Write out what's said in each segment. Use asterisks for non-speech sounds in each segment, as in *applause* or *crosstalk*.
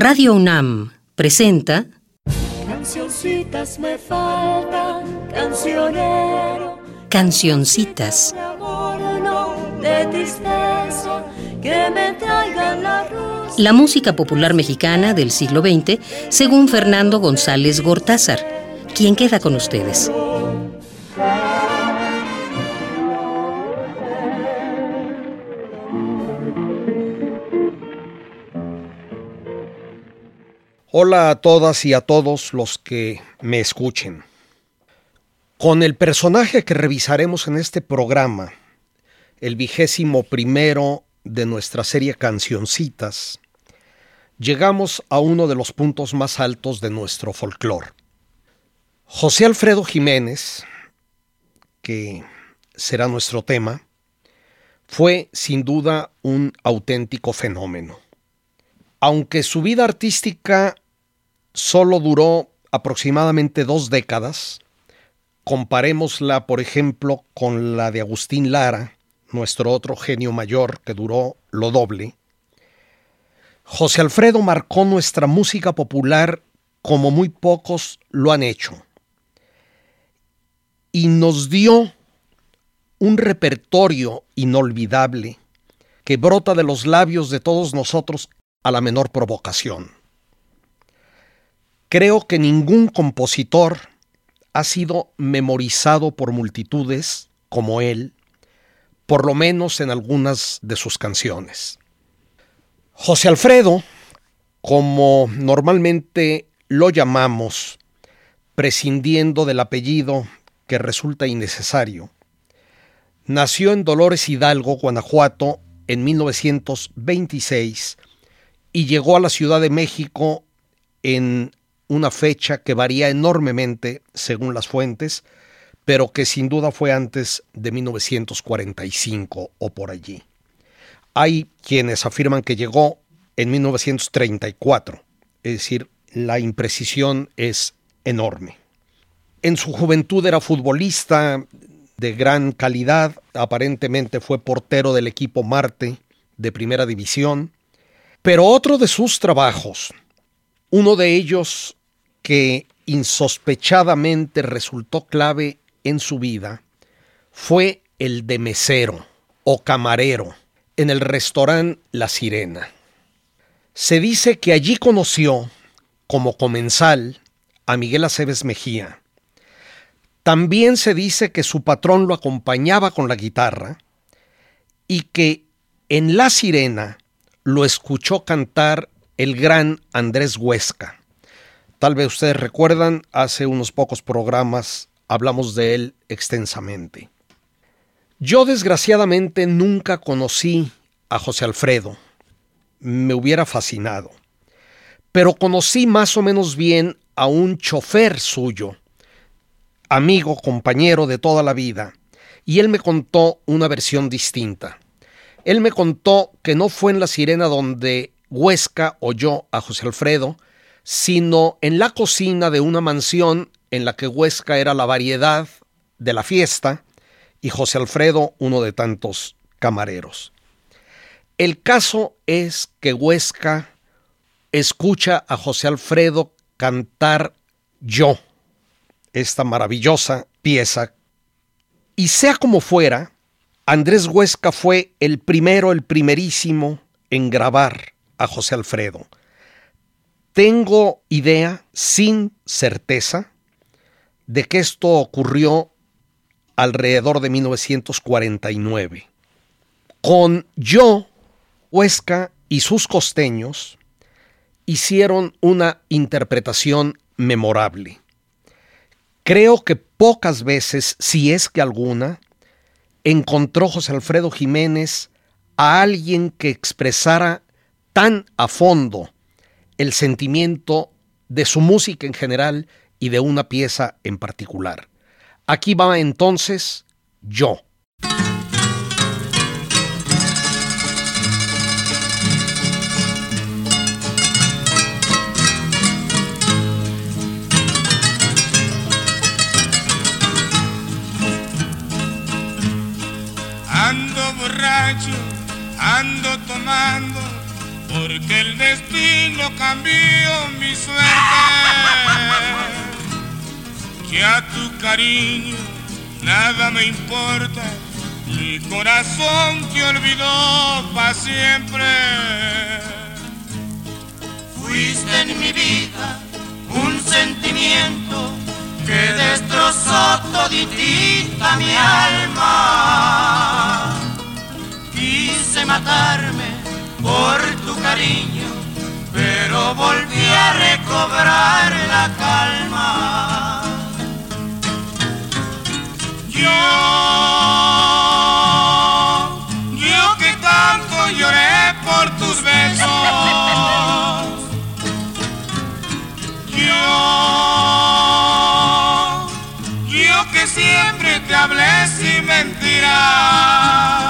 Radio UNAM presenta Cancioncitas me faltan, cancionero. Cancioncitas. De amor, no de tristeza, que me traigan la rosa. La música popular mexicana del siglo XX, según Fernando González Gortázar. ¿Quién queda con ustedes? Hola a todas y a todos los que me escuchen. Con el personaje que revisaremos en este programa, el vigésimo primero de nuestra serie Cancioncitas, llegamos a uno de los puntos más altos de nuestro folclore. José Alfredo Jiménez, que será nuestro tema, fue sin duda un auténtico fenómeno. Aunque su vida artística solo duró aproximadamente dos décadas, comparémosla, por ejemplo, con la de Agustín Lara, nuestro otro genio mayor que duró lo doble, José Alfredo marcó nuestra música popular como muy pocos lo han hecho y nos dio un repertorio inolvidable que brota de los labios de todos nosotros a la menor provocación. Creo que ningún compositor ha sido memorizado por multitudes como él, por lo menos en algunas de sus canciones. José Alfredo, como normalmente lo llamamos, prescindiendo del apellido que resulta innecesario, nació en Dolores Hidalgo, Guanajuato, en 1926 y llegó a la Ciudad de México en una fecha que varía enormemente según las fuentes, pero que sin duda fue antes de 1945 o por allí. Hay quienes afirman que llegó en 1934, es decir, la imprecisión es enorme. En su juventud era futbolista de gran calidad, aparentemente fue portero del equipo Marte de primera división, pero otro de sus trabajos, uno de ellos que insospechadamente resultó clave en su vida, fue el de mesero o camarero en el restaurante La Sirena. Se dice que allí conoció, como comensal, a Miguel Aceves Mejía. También se dice que su patrón lo acompañaba con la guitarra y que en La Sirena lo escuchó cantar el gran Andrés Huesca. Tal vez ustedes recuerdan, hace unos pocos programas hablamos de él extensamente. Yo desgraciadamente nunca conocí a José Alfredo. Me hubiera fascinado. Pero conocí más o menos bien a un chofer suyo, amigo, compañero de toda la vida, y él me contó una versión distinta. Él me contó que no fue en La Sirena donde Huesca oyó a José Alfredo, sino en la cocina de una mansión en la que Huesca era la variedad de la fiesta y José Alfredo uno de tantos camareros. El caso es que Huesca escucha a José Alfredo cantar Yo, esta maravillosa pieza, y sea como fuera, Andrés Huesca fue el primero, el primerísimo en grabar a José Alfredo. Tengo idea, sin certeza, de que esto ocurrió alrededor de 1949. Con Yo, Huesca y sus costeños hicieron una interpretación memorable. Creo que pocas veces, si es que alguna, encontró José Alfredo Jiménez a alguien que expresara tan a fondo el sentimiento de su música en general y de una pieza en particular. Aquí va entonces yo. Porque el destino cambió mi suerte. *laughs* Que a tu cariño nada me importa, mi corazón te olvidó para siempre. Fuiste en mi vida un sentimiento que destrozó toditita mi alma. Quise matarme por tu cariño, pero volví a recobrar la calma. Yo, yo que tanto lloré por tus besos. Yo, yo que siempre te hablé sin mentiras.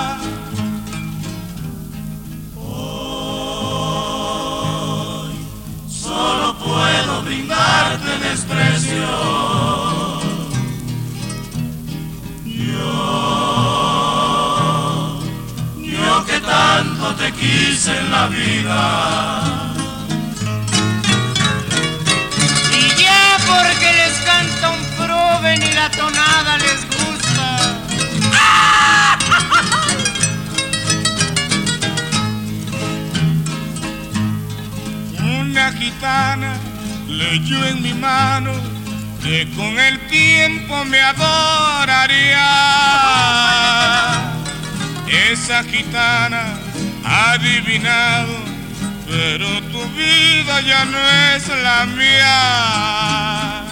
Te quise en la vida. Y ya porque les canta un prove ni la tonada les gusta. Una gitana leyó en mi mano que con el tiempo me adoraría. Esa gitana ha adivinado, pero tu vida ya no es la mía.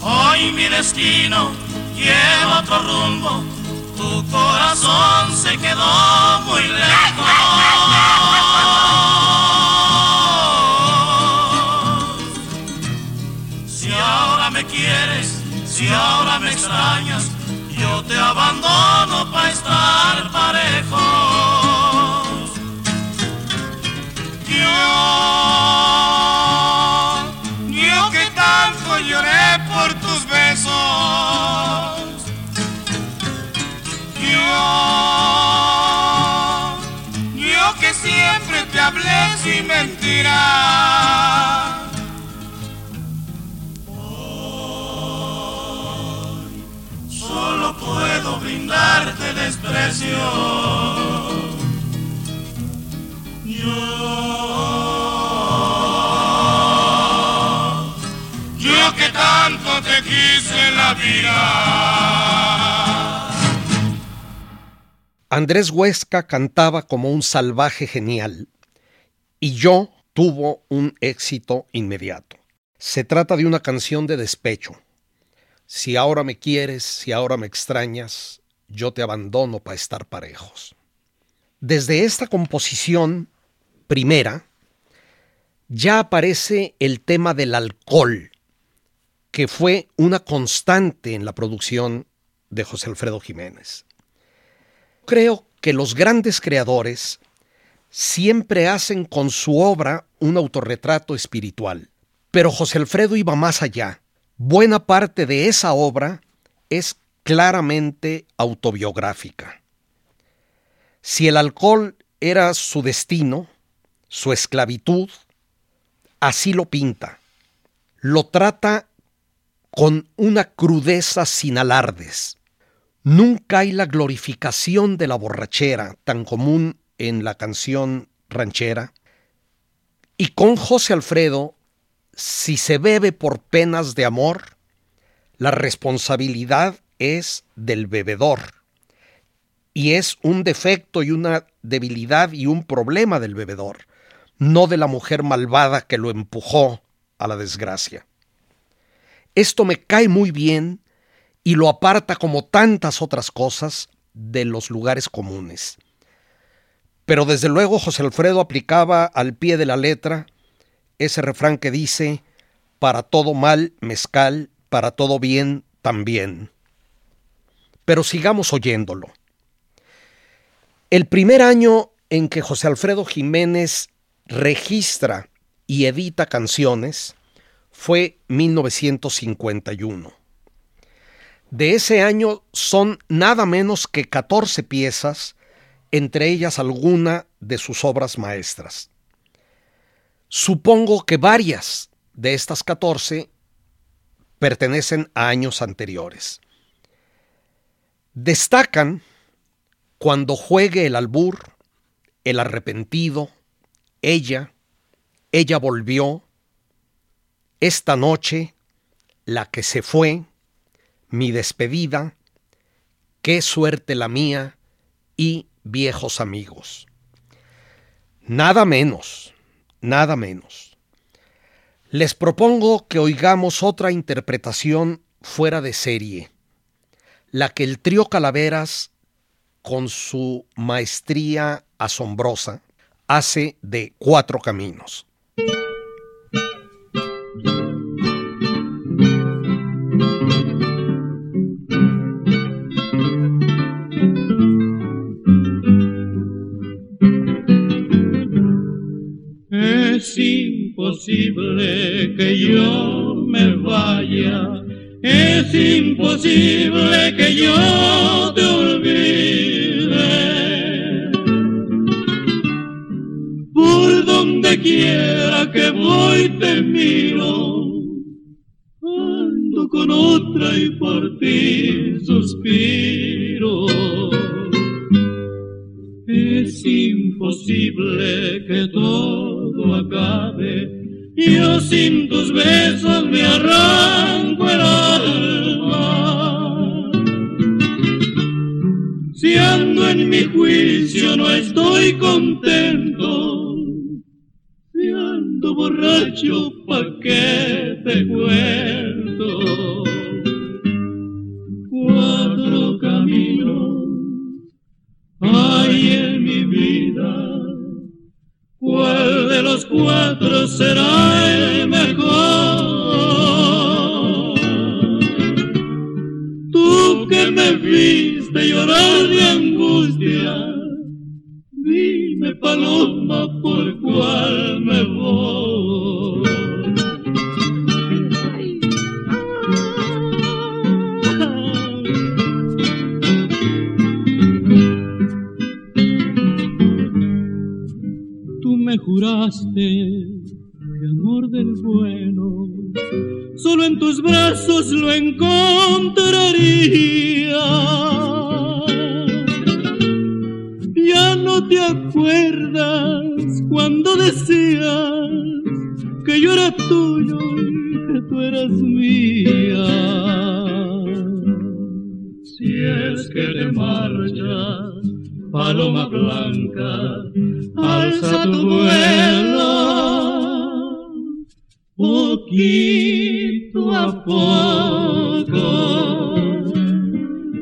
Hoy mi destino lleva otro rumbo, tu corazón se quedó muy lejos. Si ahora me extrañas, yo te abandono para estar parejos. Yo, yo que tanto lloré por tus besos. Yo, yo que siempre te hablé sin mentira. Brindarte desprecio. Yo, Yo que tanto te quise la vida. Andrés Huesca cantaba como un salvaje genial y yo tuvo un éxito inmediato. Se trata de una canción de despecho. Si ahora me quieres, si ahora me extrañas, yo te abandono para estar parejos. Desde esta composición primera, ya aparece el tema del alcohol, que fue una constante en la producción de José Alfredo Jiménez. Creo que los grandes creadores siempre hacen con su obra un autorretrato espiritual, pero José Alfredo iba más allá. Buena parte de esa obra es claramente autobiográfica. Si el alcohol era su destino, su esclavitud, así lo pinta. Lo trata con una crudeza sin alardes. Nunca hay la glorificación de la borrachera tan común en la canción ranchera. Y con José Alfredo, si se bebe por penas de amor, la responsabilidad es del bebedor. Y es un defecto y una debilidad y un problema del bebedor, no de la mujer malvada que lo empujó a la desgracia. Esto me cae muy bien y lo aparta como tantas otras cosas de los lugares comunes. Pero desde luego José Alfredo aplicaba al pie de la letra ese refrán que dice, para todo mal, mezcal, para todo bien, también. Pero sigamos oyéndolo. El primer año en que José Alfredo Jiménez registra y edita canciones fue 1951. De ese año son nada menos que 14 piezas, entre ellas alguna de sus obras maestras. Supongo que varias de estas 14 pertenecen a años anteriores. Destacan cuando juegue el albur, el arrepentido, ella, ella volvió, esta noche, la que se fue, mi despedida, qué suerte la mía y viejos amigos. Nada menos, nada menos. Les propongo que oigamos otra interpretación fuera de serie, la que el trío Calaveras, con su maestría asombrosa, hace de cuatro caminos. Es imposible que yo me vaya, es imposible que yo te olvide. Por donde quiera que voy te miro, ando con otra y por ti suspiro. Es imposible que todo acabe. Yo sin tus besos me arranco no estoy contento. Si ando borracho, ¿pa' qué te cuento? Cuatro caminos hay en mi vida. ¿Cuál de los cuatro será el mejor? Tú que me viste llorar paloma por cuál me voy. Tú me juraste que amor del bueno solo en tus brazos lo encontraría. Te acuerdas cuando decías que yo era tuyo y que tú eras mía. Si es que te marchas, paloma blanca, alza tu vuelo, poquito a poco.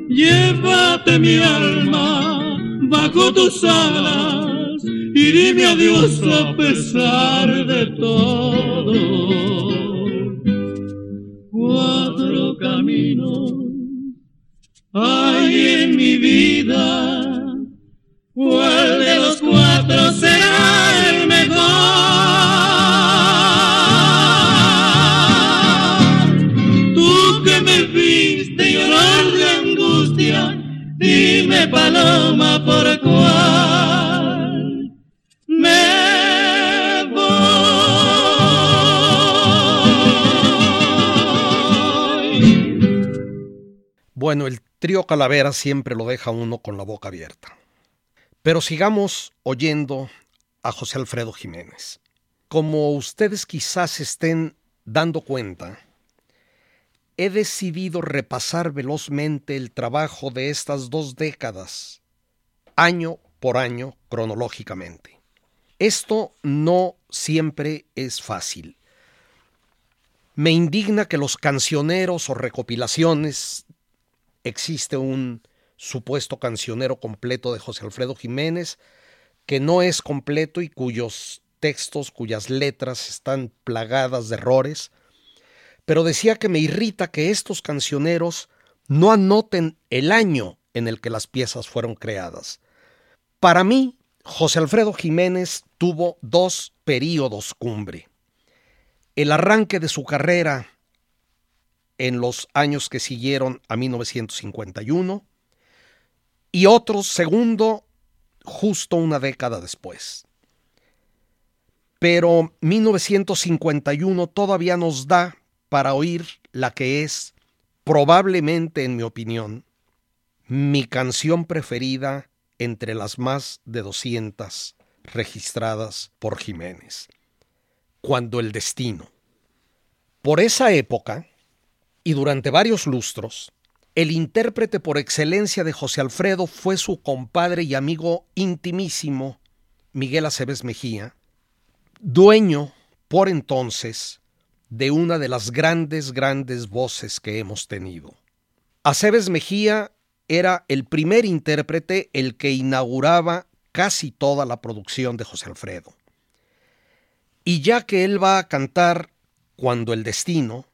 Llévate mi alma bajo tus alas y dime adiós a pesar de todo. Cuatro caminos hay en mi vida. ¿Cuál por cuál me voy. Bueno, el trío Calavera siempre lo deja uno con la boca abierta. Pero sigamos oyendo a José Alfredo Jiménez. Como ustedes quizás estén dando cuenta, he decidido repasar velozmente el trabajo de estas dos décadas, año por año cronológicamente. Esto no siempre es fácil. Me indigna que los cancioneros o recopilaciones, existe un supuesto cancionero completo de José Alfredo Jiménez, que no es completo y cuyos textos, cuyas letras están plagadas de errores, pero decía que me irrita que estos cancioneros no anoten el año en el que las piezas fueron creadas. Para mí, José Alfredo Jiménez tuvo dos períodos cumbre. El arranque de su carrera en los años que siguieron a 1951 y otro segundo justo una década después. pero 1951 todavía nos da para oír la que es, probablemente en mi opinión, mi canción preferida entre las más de 200 registradas por Jiménez. Cuando el destino. Por esa época, y durante varios lustros, el intérprete por excelencia de José Alfredo fue su compadre y amigo intimísimo, Miguel Aceves Mejía, dueño por entonces de una de las grandes, grandes voces que hemos tenido. Aceves Mejía era el primer intérprete el que inauguraba casi toda la producción de José Alfredo. Y ya que él va a cantar Cuando el Destino,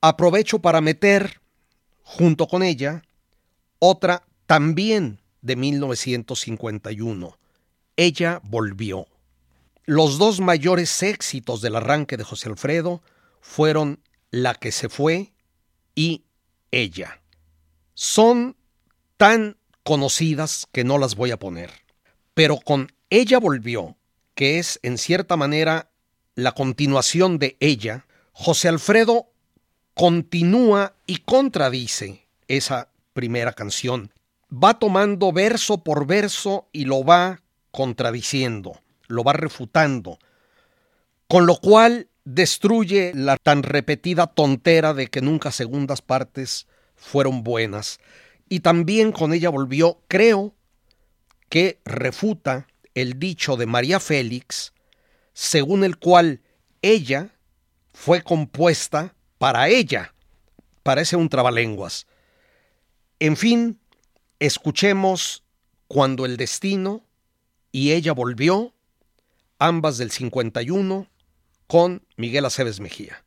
aprovecho para meter, junto con ella, otra también de 1951. Ella volvió. Los dos mayores éxitos del arranque de José Alfredo fueron La que se fue y Ella. Son tan conocidas que no las voy a poner, pero con Ella volvió, que es en cierta manera la continuación de Ella, José Alfredo continúa y contradice esa primera canción. Va tomando verso por verso y lo va contradiciendo lo va refutando, con lo cual destruye la tan repetida tontera de que nunca segundas partes fueron buenas. Y también con ella volvió, creo, que refuta el dicho de María Félix, según el cual ella fue compuesta para ella. Parece un trabalenguas. En fin, escuchemos cuando el destino y ella volvió ambas del 51, con Miguel Aceves Mejía.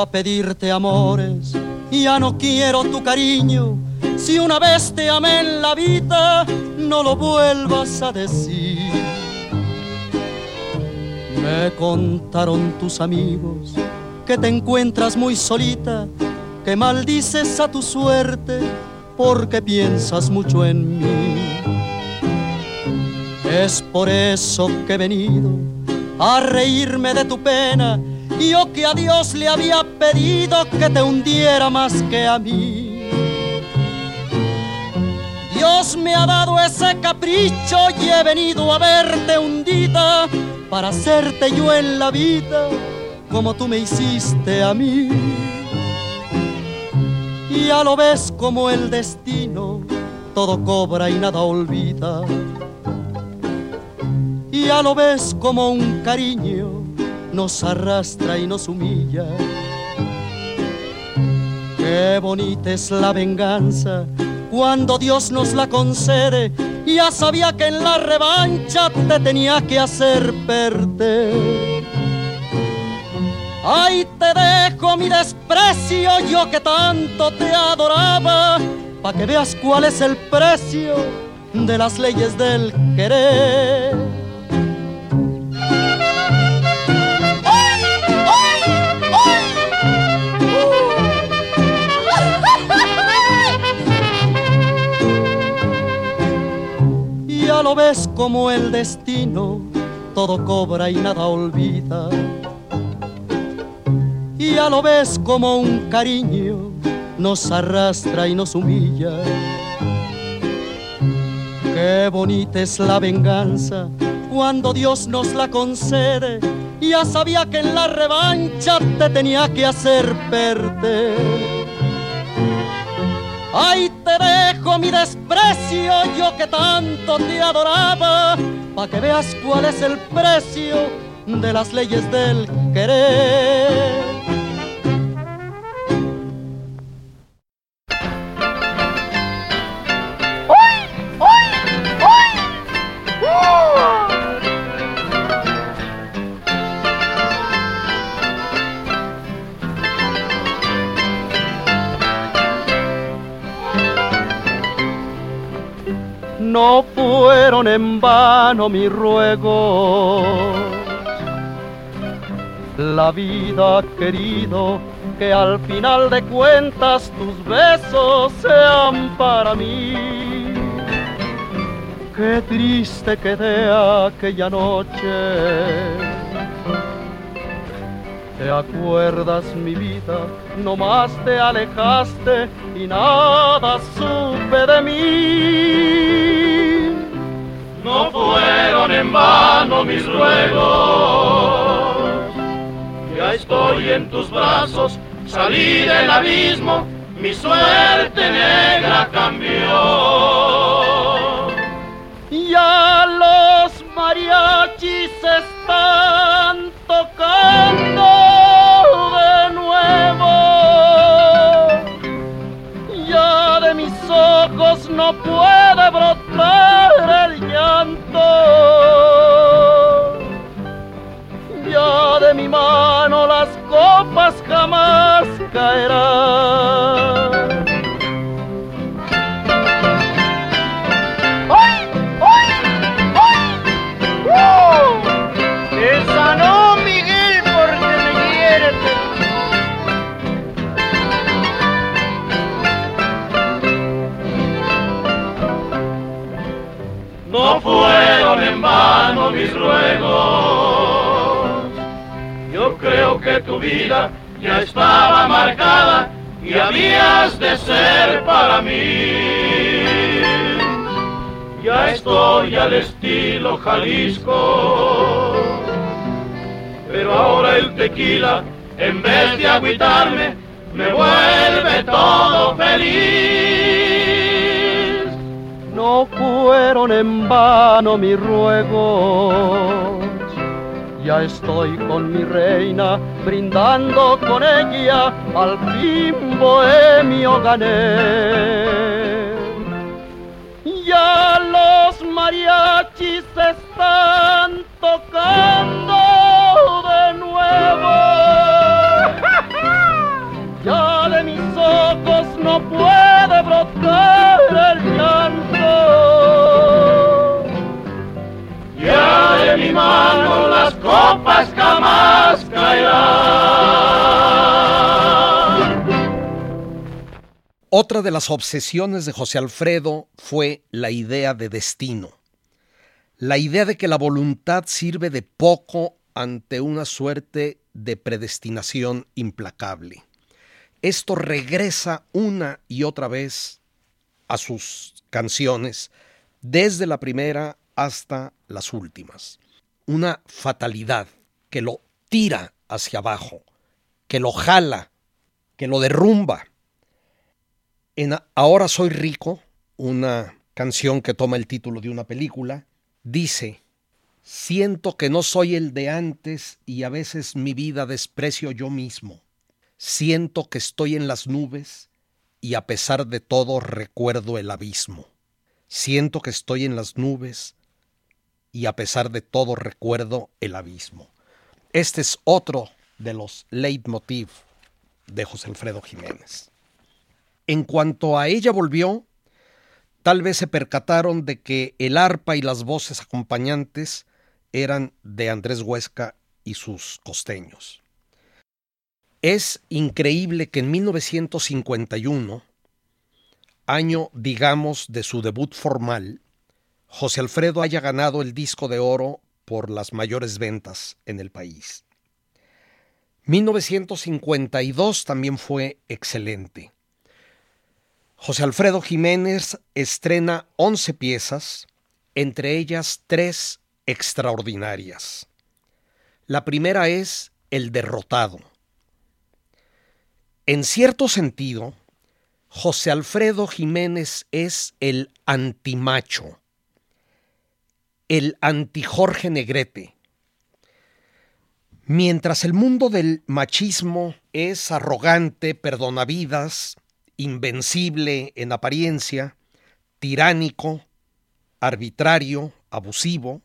A pedirte amores, ya no quiero tu cariño. Si una vez te amé en la vida, no lo vuelvas a decir. Me contaron tus amigos que te encuentras muy solita, que maldices a tu suerte porque piensas mucho en mí. Es por eso que he venido a reírme de tu pena, yo que a Dios le había pedido que te hundiera más que a mí. Dios me ha dado ese capricho y he venido a verte hundida para hacerte yo en la vida como tú me hiciste a mí. Y ya lo ves como el destino todo cobra y nada olvida. Y ya lo ves como un cariño nos arrastra y nos humilla. Qué bonita es la venganza cuando Dios nos la concede ya sabía que en la revancha te tenía que hacer perder. Ahí te dejo mi desprecio, yo que tanto te adoraba, pa' que veas cuál es el precio de las leyes del querer. Como el destino, todo cobra y nada olvida. Y ya lo ves como un cariño, nos arrastra y nos humilla. Qué bonita es la venganza cuando Dios nos la concede. Ya sabía que en la revancha te tenía que hacer perder. Ahí te dejo mi desprecio, yo que tanto te adoraba, pa' que veas cuál es el precio de las leyes del querer. En vano mis ruegos. la vida querido, que al final de cuentas tus besos sean para mí. Qué triste quedé aquella noche. ¿Te acuerdas mi vida? No más te alejaste y nada supe de mí. No fueron en vano mis ruegos ya estoy en tus brazos, salí del abismo, mi suerte negra cambió. Ya los mariachis están tocando de nuevo. Ya de mis ojos no puede brotar llanto de mi mano las copas jamás caerán. Que tu vida ya estaba marcada y habías de ser para mí. Ya estoy al estilo Jalisco, pero ahora el tequila, en vez de agüitarme, me vuelve todo feliz. No fueron en vano mis ruegos ya estoy con mi reina, brindando con ella, al fin bohemio gané. Ya los mariachis están tocando de nuevo. Ya de mis ojos no puede brotar mi mano las copas jamás caerán. Otra de las obsesiones de José Alfredo fue la idea de destino, la idea de que la voluntad sirve de poco ante una suerte de predestinación implacable. Esto regresa una y otra vez a sus canciones, desde la primera hasta las últimas. Una fatalidad que lo tira hacia abajo, que lo jala, que lo derrumba. En Ahora soy rico, una canción que toma el título de una película, dice, siento que no soy el de antes y a veces mi vida desprecio yo mismo. Siento que estoy en las nubes y a pesar de todo recuerdo el abismo. Siento que estoy en las nubes y a pesar de todo recuerdo el abismo. Este es otro de los leitmotiv de José Alfredo Jiménez. En cuanto a ella volvió, tal vez se percataron de que el arpa y las voces acompañantes eran de Andrés Huesca y sus costeños. Es increíble que en 1951, año digamos de su debut formal, José Alfredo haya ganado el disco de oro por las mayores ventas en el país. 1952 también fue excelente. José Alfredo Jiménez estrena 11 piezas, entre ellas tres extraordinarias. La primera es El derrotado. En cierto sentido, José Alfredo Jiménez es el antimacho el anti-Jorge Negrete. Mientras el mundo del machismo es arrogante, perdonavidas, invencible en apariencia, tiránico, arbitrario, abusivo,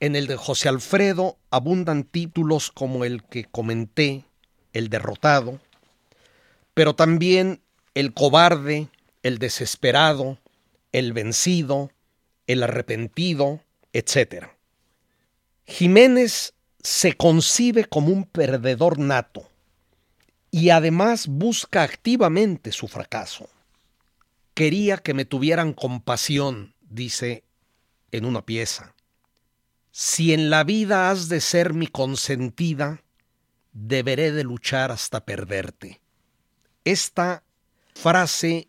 en el de José Alfredo abundan títulos como el que comenté, el derrotado, pero también el cobarde, el desesperado, el vencido, el arrepentido, etc. Jiménez se concibe como un perdedor nato y además busca activamente su fracaso. Quería que me tuvieran compasión, dice en una pieza. Si en la vida has de ser mi consentida, deberé de luchar hasta perderte. Esta frase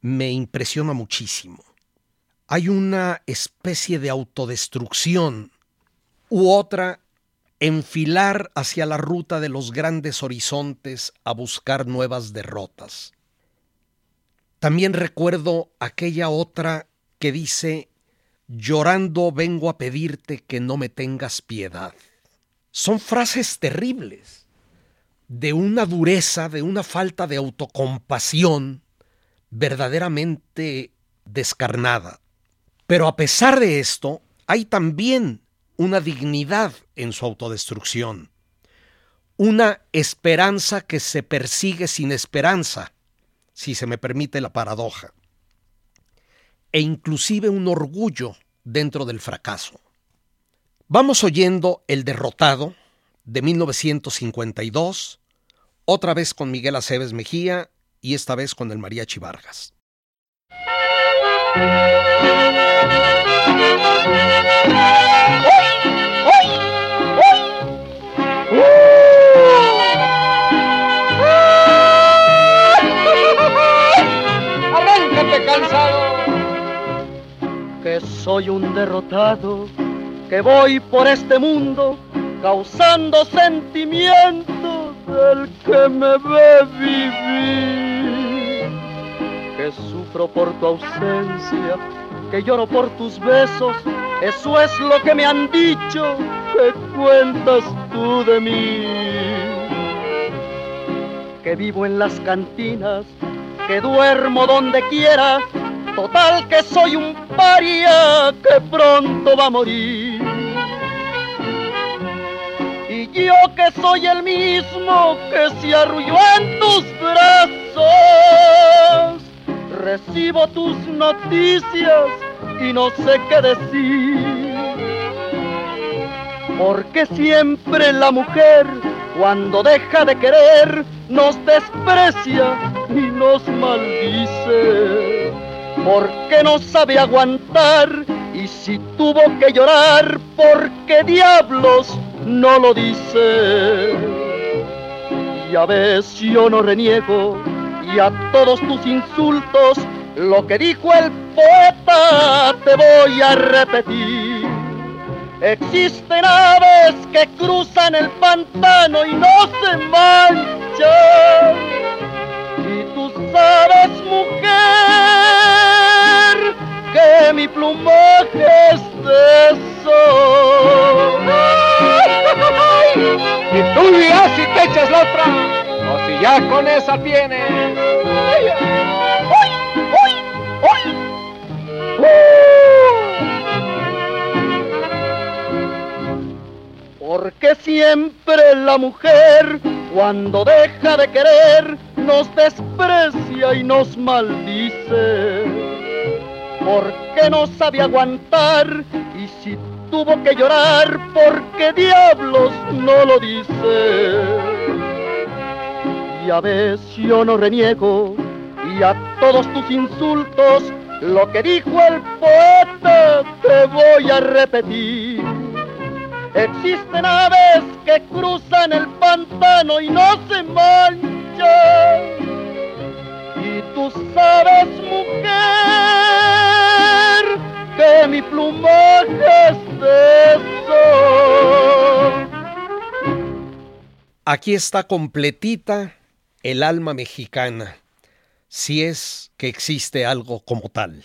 me impresiona muchísimo. Hay una especie de autodestrucción u otra enfilar hacia la ruta de los grandes horizontes a buscar nuevas derrotas. También recuerdo aquella otra que dice, llorando vengo a pedirte que no me tengas piedad. Son frases terribles, de una dureza, de una falta de autocompasión verdaderamente descarnada. Pero a pesar de esto, hay también una dignidad en su autodestrucción, una esperanza que se persigue sin esperanza, si se me permite la paradoja, e inclusive un orgullo dentro del fracaso. Vamos oyendo El derrotado de 1952, otra vez con Miguel Aceves Mejía y esta vez con el Mariachi Vargas. Que soy un derrotado, que voy por este mundo causando sentimientos del que me ve vivir. Que sufro por tu ausencia, que lloro por tus besos, eso es lo que me han dicho, que cuentas tú de mí. Que vivo en las cantinas que duermo donde quiera, total que soy un paria que pronto va a morir. Y yo que soy el mismo que se arrulló en tus brazos, recibo tus noticias y no sé qué decir. Porque siempre la mujer, cuando deja de querer, nos desprecia y nos maldice. Porque no sabe aguantar y si tuvo que llorar, ¿por qué diablos no lo dice? Y a veces yo no reniego y a todos tus insultos, lo que dijo el poeta te voy a repetir. Existen aves que cruzan el pantano y no se manchan. Y tú sabes, mujer, que mi plumaje es de sol. Y tú dirás si te echas la otra, o si ya con esa tienes. Siempre la mujer, cuando deja de querer, nos desprecia y nos maldice. Porque no sabe aguantar y si tuvo que llorar, porque diablos no lo dice. Y a veces yo no reniego y a todos tus insultos, lo que dijo el poeta te voy a repetir. Existen aves que cruzan el pantano y no se manchan. Y tú sabes, mujer, que mi plumaje es de sol. Aquí está completita el alma mexicana, si es que existe algo como tal.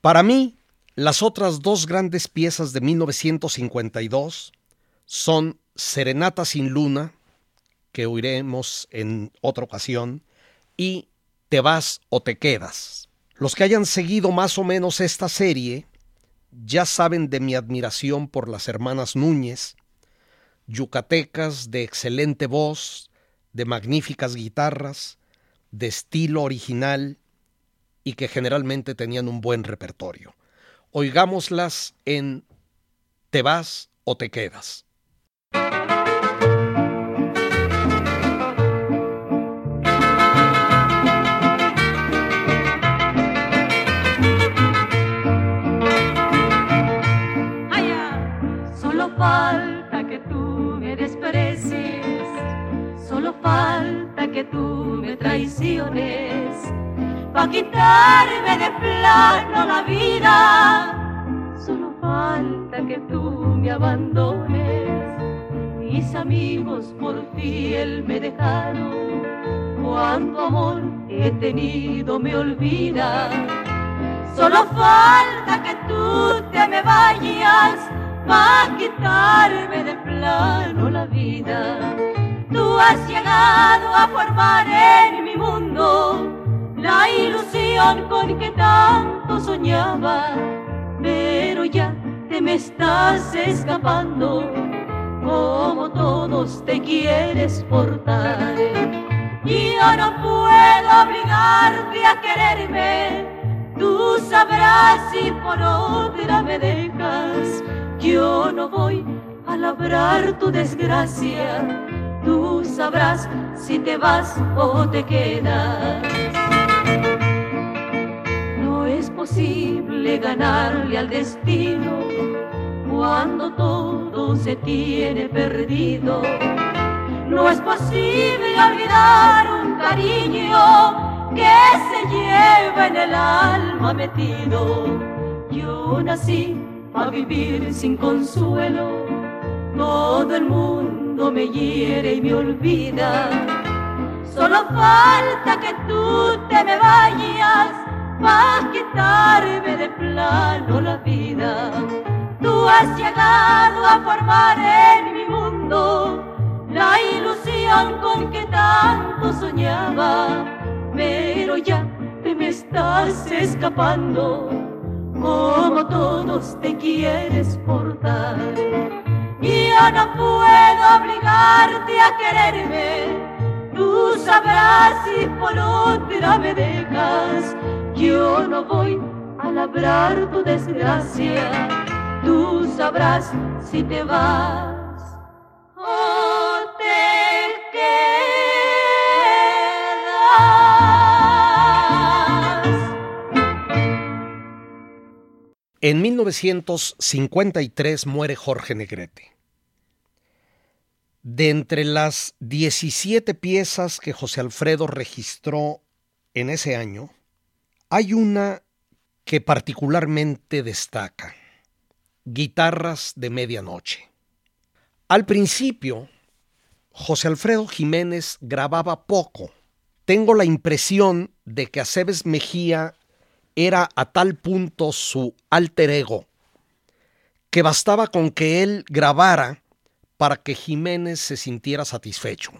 Para mí, las otras dos grandes piezas de 1952 son Serenata sin Luna, que oiremos en otra ocasión, y Te vas o te quedas. Los que hayan seguido más o menos esta serie ya saben de mi admiración por las hermanas Núñez, yucatecas de excelente voz, de magníficas guitarras, de estilo original y que generalmente tenían un buen repertorio oigámoslas en Te vas o te quedas. Ah, solo falta que tú me desprecies, solo falta que tú me traiciones pa' quitarme de plano la vida. Solo falta que tú me abandones. Mis amigos por fiel me dejaron. Cuánto amor he tenido me olvida. Solo falta que tú te me vayas pa' quitarme de plano la vida. Tú has llegado a formar en mi mundo la ilusión con que tanto soñaba, pero ya te me estás escapando, como todos te quieres portar. Yo no puedo obligarte a quererme, tú sabrás si por otra me dejas. Yo no voy a labrar tu desgracia, tú sabrás si te vas o te quedas. No es posible ganarle al destino cuando todo se tiene perdido. No es posible olvidar un cariño que se lleva en el alma metido. Yo nací a vivir sin consuelo, todo el mundo me hiere y me olvida. Solo falta que tú te me vayas para quitarme de plano la vida. Tú has llegado a formar en mi mundo la ilusión con que tanto soñaba, pero ya te me estás escapando, como todos te quieres portar. Yo no puedo obligarte a quererme, tú sabrás si por otra me dejas. Yo no voy a labrar tu desgracia, tú sabrás si te vas o te quedas. En 1953 muere Jorge Negrete. De entre las 17 piezas que José Alfredo registró en ese año, hay una que particularmente destaca, Guitarras de Medianoche. Al principio, José Alfredo Jiménez grababa poco. Tengo la impresión de que Aceves Mejía era a tal punto su alter ego que bastaba con que él grabara para que Jiménez se sintiera satisfecho.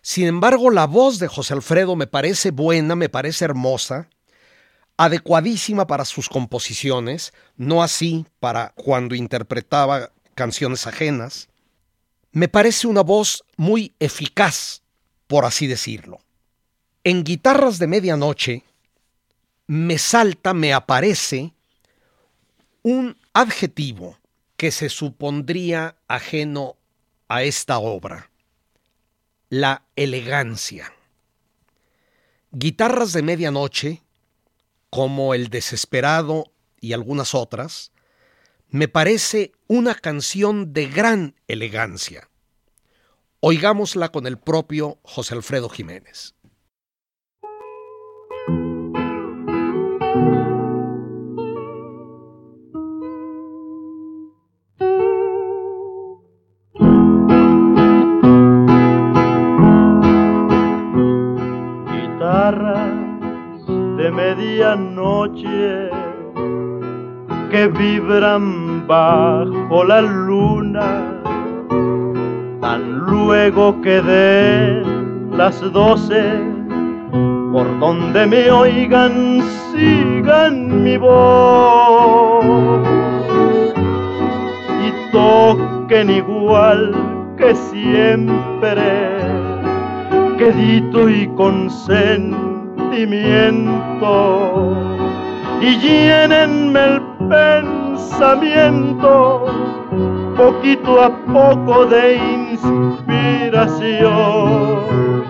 Sin embargo, la voz de José Alfredo me parece buena, me parece hermosa, adecuadísima para sus composiciones, no así para cuando interpretaba canciones ajenas. Me parece una voz muy eficaz, por así decirlo. En Guitarras de Medianoche me salta, me aparece un adjetivo que se supondría ajeno a esta obra, la elegancia. Guitarras de Medianoche como El Desesperado y algunas otras, me parece una canción de gran elegancia. Oigámosla con el propio José Alfredo Jiménez. Medianoche que vibran bajo la luna, tan luego que den las doce, por donde me oigan, sigan mi voz. Y toquen igual que siempre, quedito y con y llénenme el pensamiento poquito a poco de inspiración.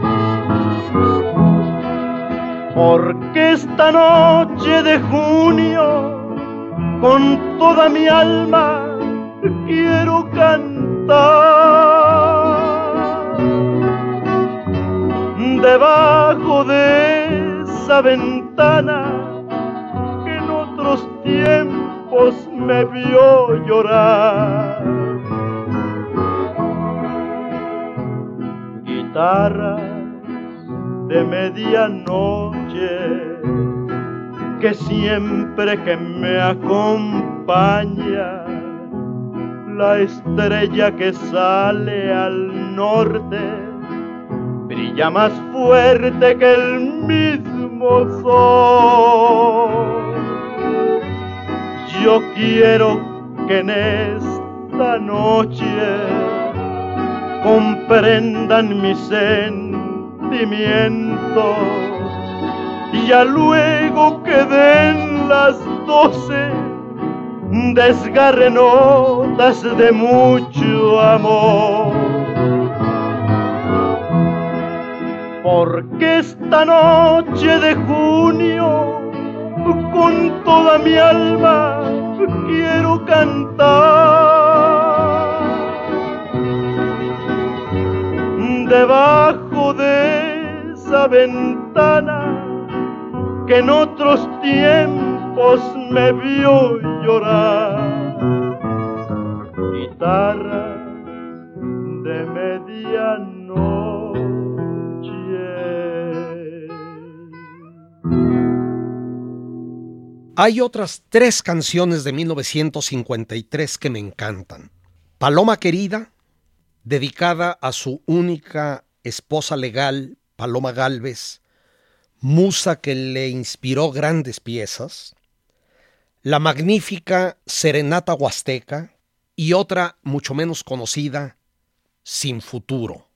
Porque esta noche de junio con toda mi alma quiero cantar debajo de esa ventana otros tiempos me vio llorar. Guitarra de medianoche que siempre que me acompaña la estrella que sale al norte brilla más fuerte que el mismo sol. Yo quiero que en esta noche comprendan mis sentimientos y ya luego que den las doce desgarre notas de mucho amor. Porque esta noche de junio, con toda mi alma, quiero cantar. Debajo de esa ventana que en otros tiempos me vio llorar. Guitarra de medianoche. Hay otras tres canciones de 1953 que me encantan. Paloma Querida, dedicada a su única esposa legal, Paloma Galvez, musa que le inspiró grandes piezas la magnífica Serenata Huasteca y otra mucho menos conocida, Sin Futuro.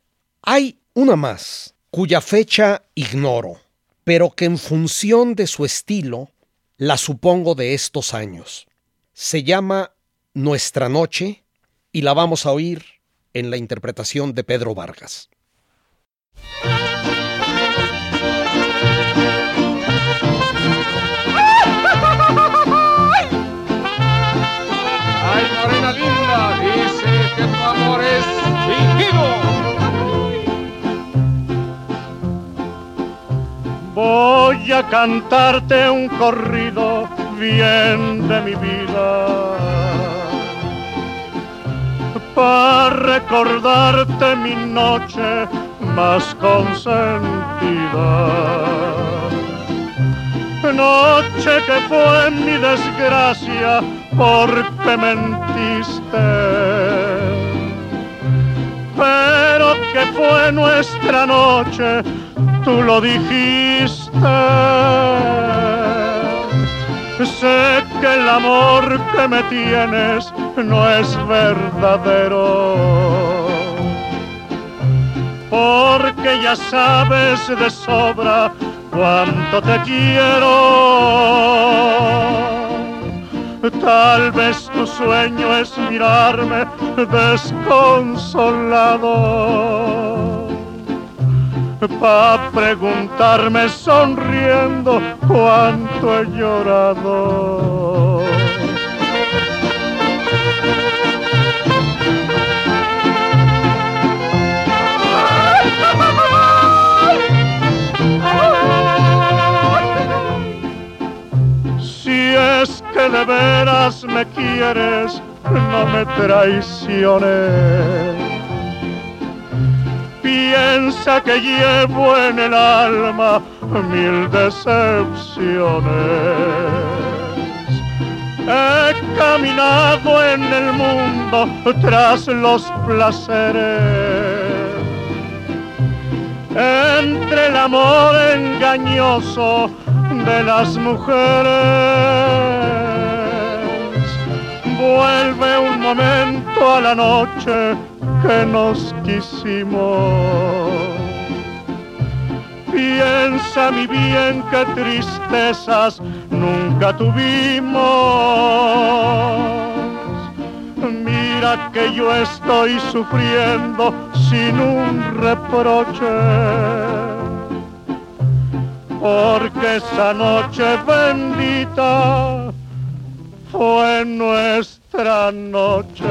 Hay una más, cuya fecha ignoro, pero que en función de su estilo la supongo de estos años. Se llama Nuestra Noche y la vamos a oír en la interpretación de Pedro Vargas. Voy a cantarte un corrido bien de mi vida. Para recordarte mi noche más consentida. Noche que fue mi desgracia porque mentiste. Pero que fue nuestra noche tú lo dijiste. Sé que el amor que me tienes no es verdadero. Porque ya sabes de sobra cuánto te quiero. Tal vez tu sueño es mirarme desconsolado pa' preguntarme sonriendo cuánto he llorado. De veras me quieres, no me traiciones. Piensa que llevo en el alma mil decepciones. He caminado en el mundo tras los placeres, entre el amor engañoso de las mujeres vuelve un momento a la noche que nos quisimos. Piensa mi bien que tristezas nunca tuvimos. Mira que yo estoy sufriendo sin un reproche. Porque esa noche bendita fue nuestra noche.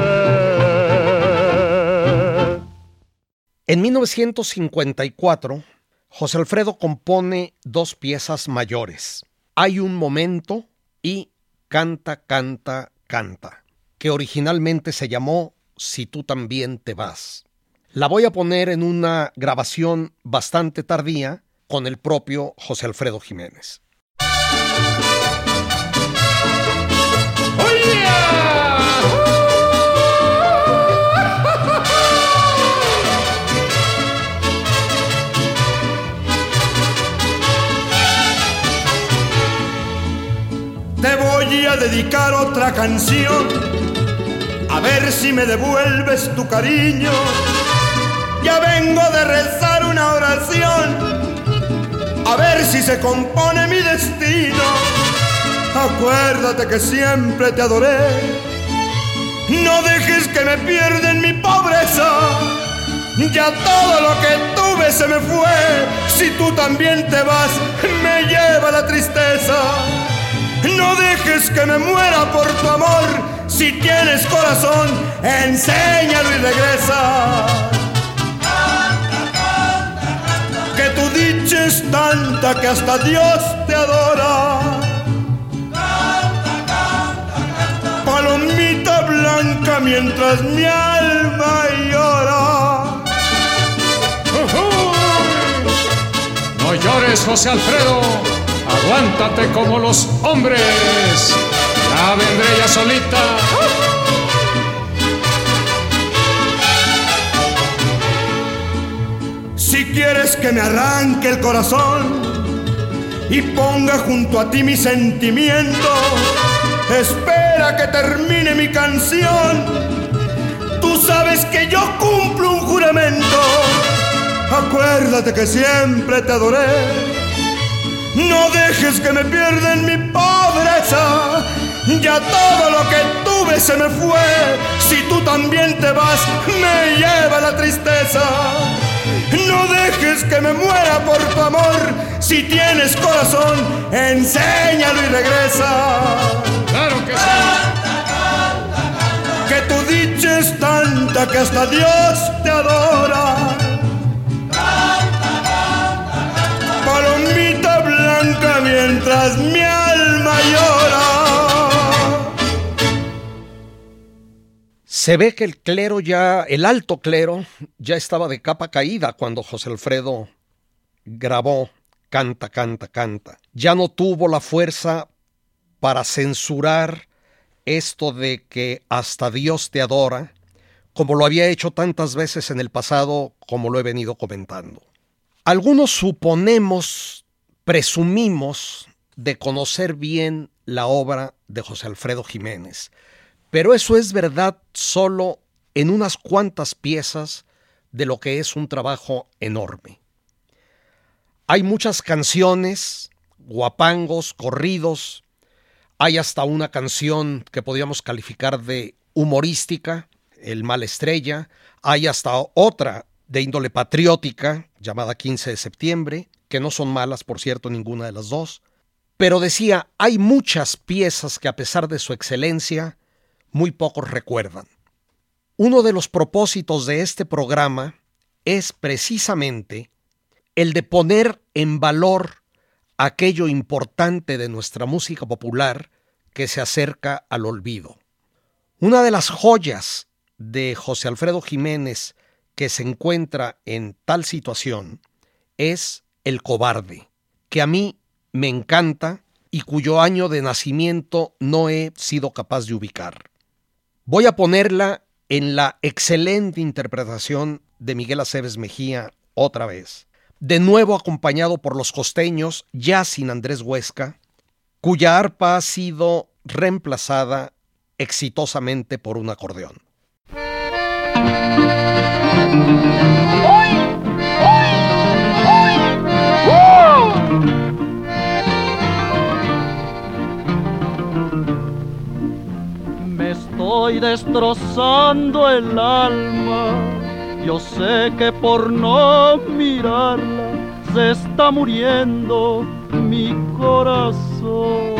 En 1954, José Alfredo compone dos piezas mayores. Hay un momento y Canta, canta, canta, que originalmente se llamó Si tú también te vas. La voy a poner en una grabación bastante tardía con el propio José Alfredo Jiménez. Dedicar otra canción, a ver si me devuelves tu cariño. Ya vengo de rezar una oración, a ver si se compone mi destino. Acuérdate que siempre te adoré, no dejes que me pierda en mi pobreza. Ya todo lo que tuve se me fue, si tú también te vas, me lleva la tristeza. No dejes que me muera por tu amor. Si tienes corazón, enséñalo y regresa. Que tu dicha es tanta que hasta Dios te adora. Palomita blanca mientras mi alma llora. No llores, José Alfredo. Aguántate como los hombres. Ya vendré ya solita. Si quieres que me arranque el corazón y ponga junto a ti mi sentimiento, espera que termine mi canción. Tú sabes que yo cumplo un juramento. Acuérdate que siempre te adoré no dejes que me pierda en mi pobreza. Ya todo lo que tuve se me fue. Si tú también te vas, me lleva la tristeza. No dejes que me muera por tu amor. Si tienes corazón, enséñalo y regresa. Claro que sí. Que tu dicha es tanta que hasta Dios te adora. Mientras mi alma llora. Se ve que el clero ya, el alto clero, ya estaba de capa caída cuando José Alfredo grabó Canta, canta, canta. Ya no tuvo la fuerza para censurar esto de que hasta Dios te adora, como lo había hecho tantas veces en el pasado, como lo he venido comentando. Algunos suponemos, presumimos de conocer bien la obra de José Alfredo Jiménez, pero eso es verdad solo en unas cuantas piezas de lo que es un trabajo enorme. Hay muchas canciones, guapangos, corridos, hay hasta una canción que podríamos calificar de humorística, El Mal Estrella, hay hasta otra de índole patriótica, llamada 15 de septiembre, que no son malas, por cierto, ninguna de las dos, pero decía, hay muchas piezas que a pesar de su excelencia, muy pocos recuerdan. Uno de los propósitos de este programa es precisamente el de poner en valor aquello importante de nuestra música popular que se acerca al olvido. Una de las joyas de José Alfredo Jiménez que se encuentra en tal situación es El cobarde, que a mí me encanta y cuyo año de nacimiento no he sido capaz de ubicar. Voy a ponerla en la excelente interpretación de Miguel Aceves Mejía otra vez, de nuevo acompañado por los costeños, ya sin Andrés Huesca, cuya arpa ha sido reemplazada exitosamente por un acordeón. Destrozando el alma. Yo sé que por no mirarla se está muriendo mi corazón.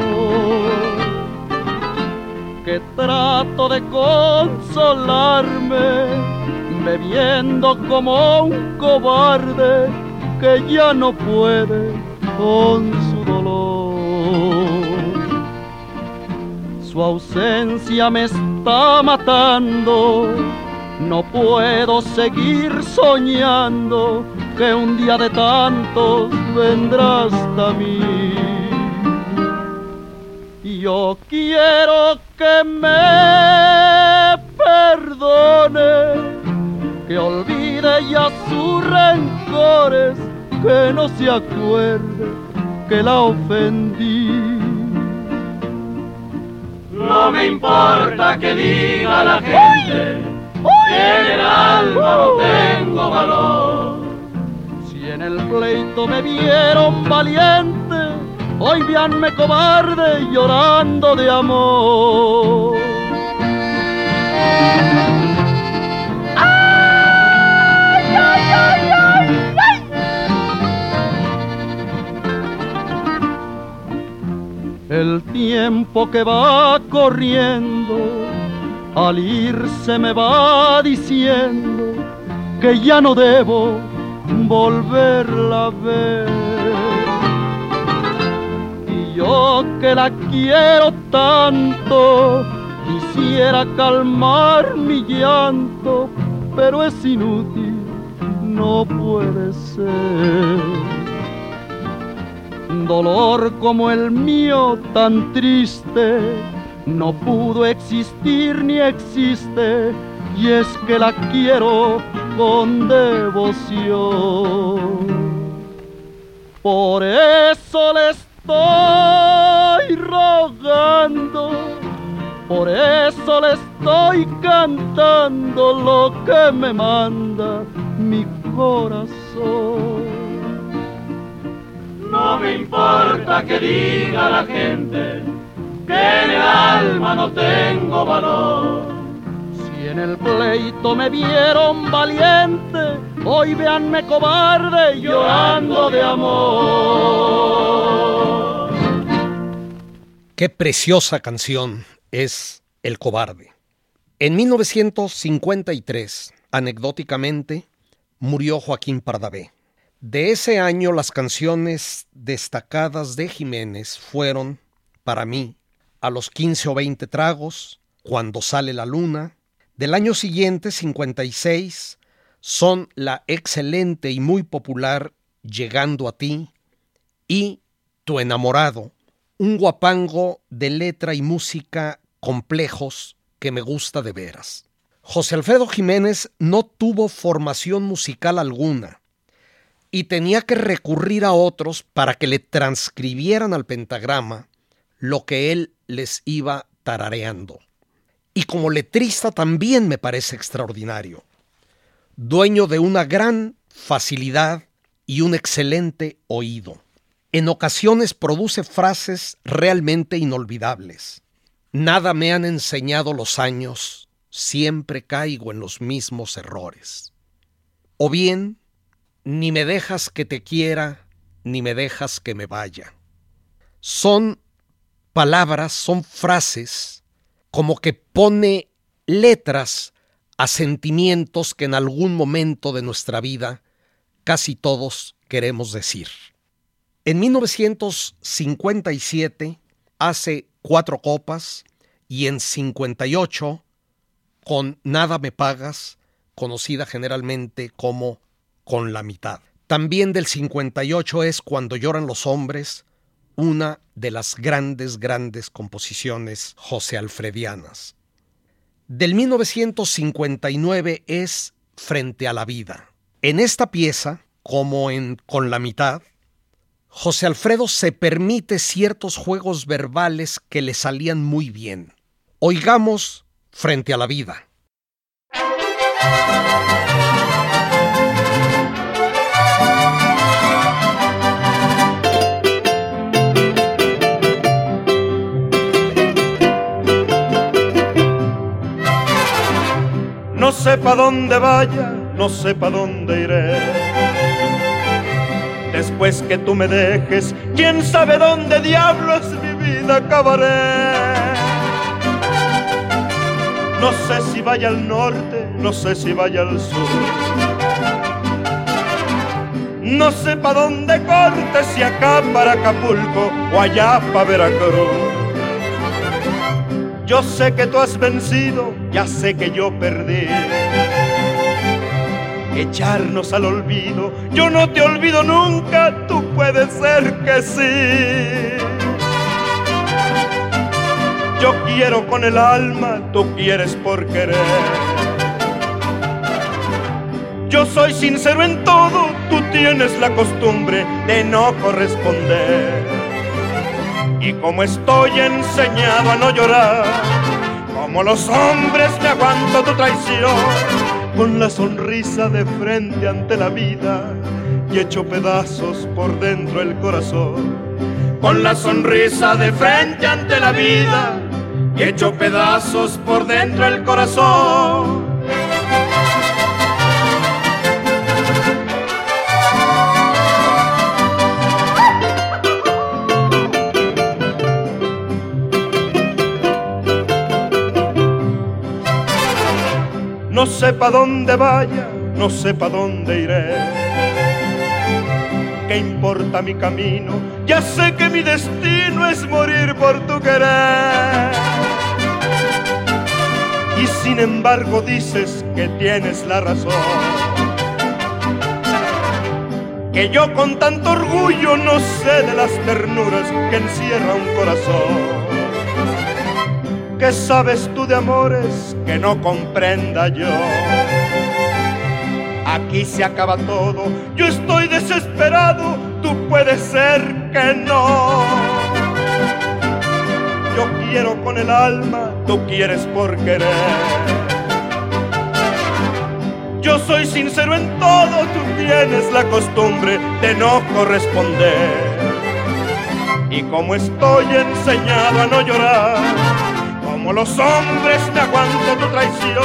Que trato de consolarme bebiendo como un cobarde que ya no puede con su dolor. Su ausencia me está matando, no puedo seguir soñando que un día de tantos vendrás hasta mí. Yo quiero que me perdone, que olvide ya sus rencores, que no se acuerde que la ofendí. No me importa que diga la gente que en el alma no tengo valor. Si en el pleito me vieron valiente, hoy veanme cobarde llorando de amor. El tiempo que va corriendo, al irse me va diciendo que ya no debo volverla a ver. Y yo que la quiero tanto, quisiera calmar mi llanto, pero es inútil, no puede ser dolor como el mío tan triste no pudo existir ni existe y es que la quiero con devoción. Por eso le estoy rogando, por eso le estoy cantando lo que me manda mi corazón. No me importa que diga la gente que en el alma no tengo valor. Si en el pleito me vieron valiente, hoy véanme cobarde llorando de amor. Qué preciosa canción es El cobarde. En 1953, anecdóticamente, murió Joaquín Pardavé. De ese año las canciones destacadas de Jiménez fueron, para mí, A los 15 o 20 tragos, Cuando sale la luna. Del año siguiente, 56, son la excelente y muy popular Llegando a ti y Tu enamorado, un guapango de letra y música complejos que me gusta de veras. José Alfredo Jiménez no tuvo formación musical alguna y tenía que recurrir a otros para que le transcribieran al pentagrama lo que él les iba tarareando. Y como letrista también me parece extraordinario, dueño de una gran facilidad y un excelente oído. En ocasiones produce frases realmente inolvidables. Nada me han enseñado los años, siempre caigo en los mismos errores. O bien, ni me dejas que te quiera, ni me dejas que me vaya. Son palabras, son frases como que pone letras a sentimientos que en algún momento de nuestra vida casi todos queremos decir. En 1957 hace cuatro copas y en 58 con Nada me pagas, conocida generalmente como con la mitad. También del 58 es Cuando lloran los hombres, una de las grandes, grandes composiciones José Alfredianas. Del 1959 es Frente a la vida. En esta pieza, como en Con la mitad, José Alfredo se permite ciertos juegos verbales que le salían muy bien. Oigamos Frente a la vida. Sepa dónde vaya, no sepa dónde iré. Después que tú me dejes, quién sabe dónde diablos mi vida acabaré. No sé si vaya al norte, no sé si vaya al sur. No sé pa' dónde corte, si acá para Acapulco o allá para Veracruz. Yo sé que tú has vencido, ya sé que yo perdí. Echarnos al olvido, yo no te olvido nunca, tú puedes ser que sí. Yo quiero con el alma, tú quieres por querer. Yo soy sincero en todo, tú tienes la costumbre de no corresponder. Y como estoy enseñado a no llorar, como los hombres me aguanto tu traición, con la sonrisa de frente ante la vida y hecho pedazos por dentro el corazón. Con la sonrisa de frente ante la vida y hecho pedazos por dentro el corazón. No sé pa' dónde vaya, no sé pa' dónde iré. ¿Qué importa mi camino? Ya sé que mi destino es morir por tu querer. Y sin embargo dices que tienes la razón. Que yo con tanto orgullo no sé de las ternuras que encierra un corazón. ¿Qué sabes tú de amores que no comprenda yo? Aquí se acaba todo, yo estoy desesperado, tú puedes ser que no. Yo quiero con el alma, tú quieres por querer. Yo soy sincero en todo, tú tienes la costumbre de no corresponder. Y como estoy enseñado a no llorar, como los hombres me aguanto tu traición,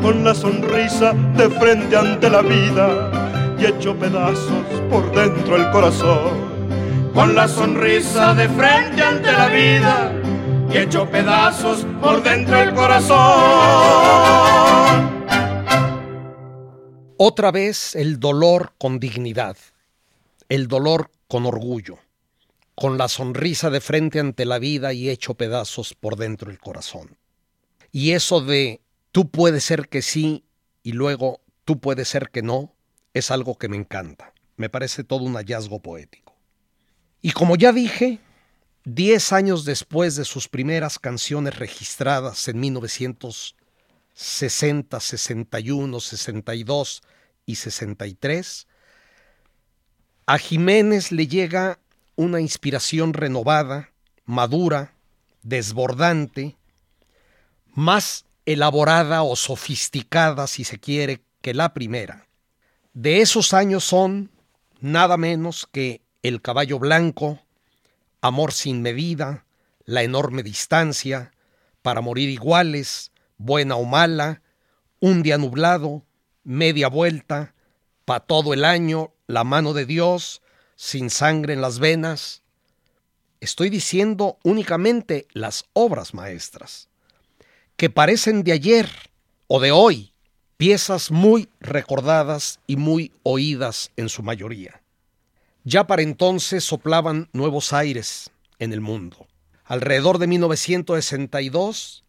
con la sonrisa de frente ante la vida y hecho pedazos por dentro el corazón. Con la sonrisa de frente ante la vida y hecho pedazos por dentro el corazón. Otra vez el dolor con dignidad, el dolor con orgullo con la sonrisa de frente ante la vida y hecho pedazos por dentro el corazón. Y eso de tú puedes ser que sí y luego tú puedes ser que no, es algo que me encanta. Me parece todo un hallazgo poético. Y como ya dije, diez años después de sus primeras canciones registradas en 1960, 61, 62 y 63, a Jiménez le llega una inspiración renovada, madura, desbordante, más elaborada o sofisticada, si se quiere, que la primera. De esos años son nada menos que El caballo blanco, Amor sin medida, La enorme distancia, Para morir iguales, Buena o mala, Un día nublado, Media vuelta, Pa todo el año, La mano de Dios, sin sangre en las venas. Estoy diciendo únicamente las obras maestras, que parecen de ayer o de hoy, piezas muy recordadas y muy oídas en su mayoría. Ya para entonces soplaban nuevos aires en el mundo. Alrededor de 1962,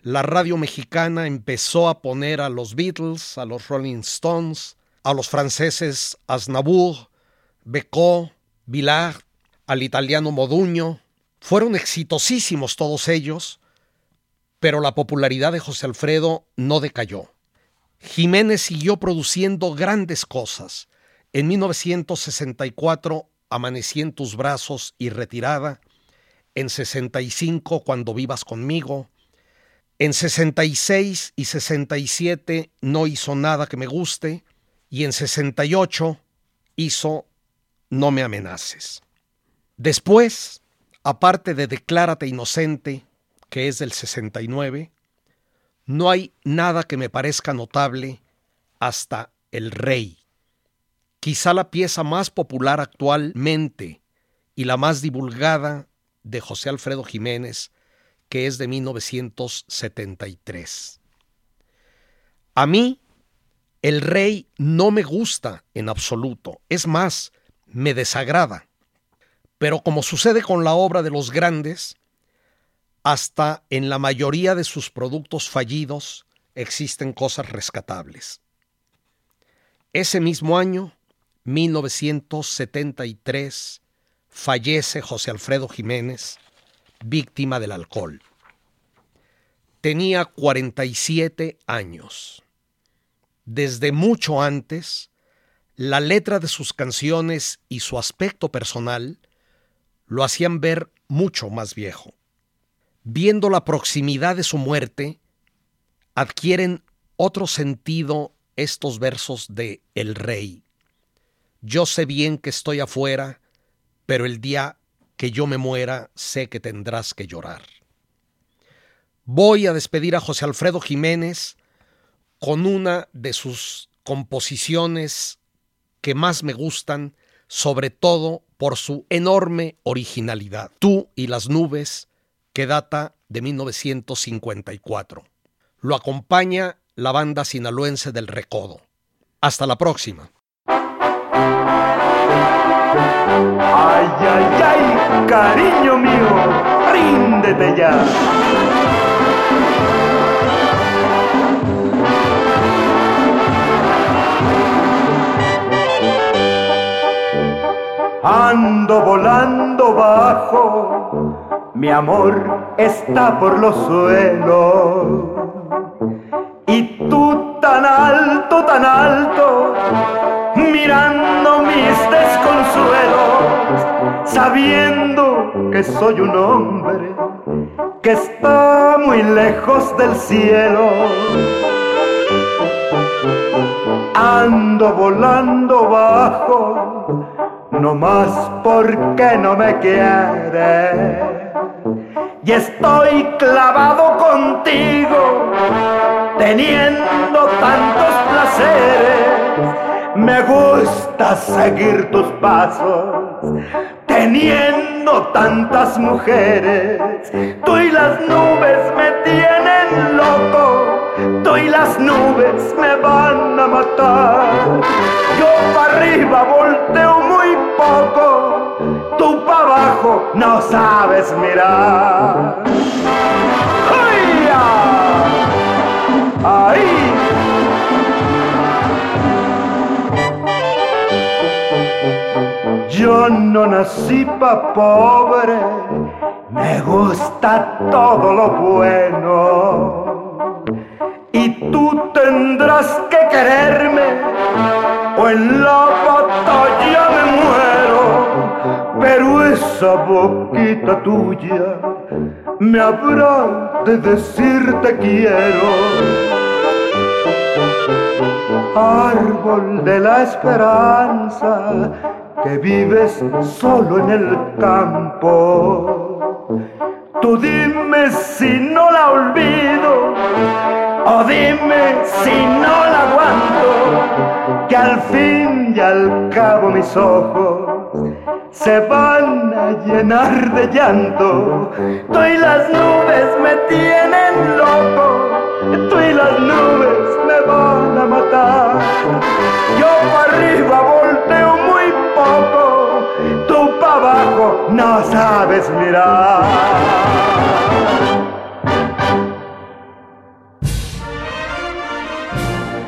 la radio mexicana empezó a poner a los Beatles, a los Rolling Stones, a los franceses Aznavour, Becó, Vilar, al italiano Moduño. Fueron exitosísimos todos ellos, pero la popularidad de José Alfredo no decayó. Jiménez siguió produciendo grandes cosas. En 1964, Amanecí en tus brazos y retirada. En 65, Cuando vivas conmigo. En 66 y 67 no hizo nada que me guste. Y en 68 hizo no me amenaces. Después, aparte de Declárate inocente, que es del 69, no hay nada que me parezca notable hasta El Rey, quizá la pieza más popular actualmente y la más divulgada de José Alfredo Jiménez, que es de 1973. A mí, El rey no me gusta en absoluto, es más, me desagrada. Pero como sucede con la obra de los grandes, hasta en la mayoría de sus productos fallidos existen cosas rescatables. Ese mismo año, 1973, fallece José Alfredo Jiménez, víctima del alcohol. Tenía 47 años. Desde mucho antes, la letra de sus canciones y su aspecto personal lo hacían ver mucho más viejo. Viendo la proximidad de su muerte, adquieren otro sentido estos versos de El Rey. Yo sé bien que estoy afuera, pero el día que yo me muera sé que tendrás que llorar. Voy a despedir a José Alfredo Jiménez con una de sus composiciones que más me gustan, sobre todo por su enorme originalidad. Tú y las nubes, que data de 1954. Lo acompaña la banda sinaloense del Recodo. Hasta la próxima. Ay, ay, ay, cariño mío, ríndete ya. Ando volando bajo, mi amor está por los suelos. Y tú tan alto, tan alto, mirando mis desconsuelos, sabiendo que soy un hombre que está muy lejos del cielo. Ando volando bajo, no más porque no me quiere. Y estoy clavado contigo, teniendo tantos placeres. Me gusta seguir tus pasos, teniendo tantas mujeres. Tú y las nubes me tienen loco, tú y las nubes me van a matar. Arriba volteo muy poco, tú para abajo no sabes mirar. ¡Ay! ¡Ahí! Yo no nací pa' pobre, me gusta todo lo bueno. Y tú tendrás que quererme, o en la batalla me muero. Pero esa boquita tuya me habrá de decir te quiero. Árbol de la esperanza que vives solo en el campo. Tú dime si no la olvido, o dime si no la aguanto, que al fin y al cabo mis ojos se van a llenar de llanto. Tú y las nubes me tienen loco, tú y las nubes me van a matar. Yo para arriba volteo muy poco, tú para abajo no sabes mirar.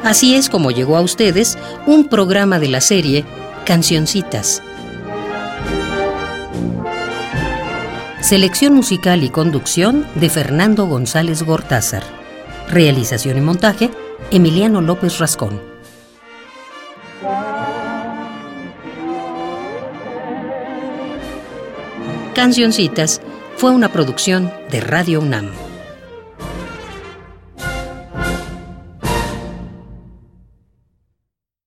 Así es como llegó a ustedes un programa de la serie Cancioncitas. Selección musical y conducción de Fernando González Gortázar. Realización y montaje, Emiliano López Rascón. Cancioncitas fue una producción de Radio UNAM.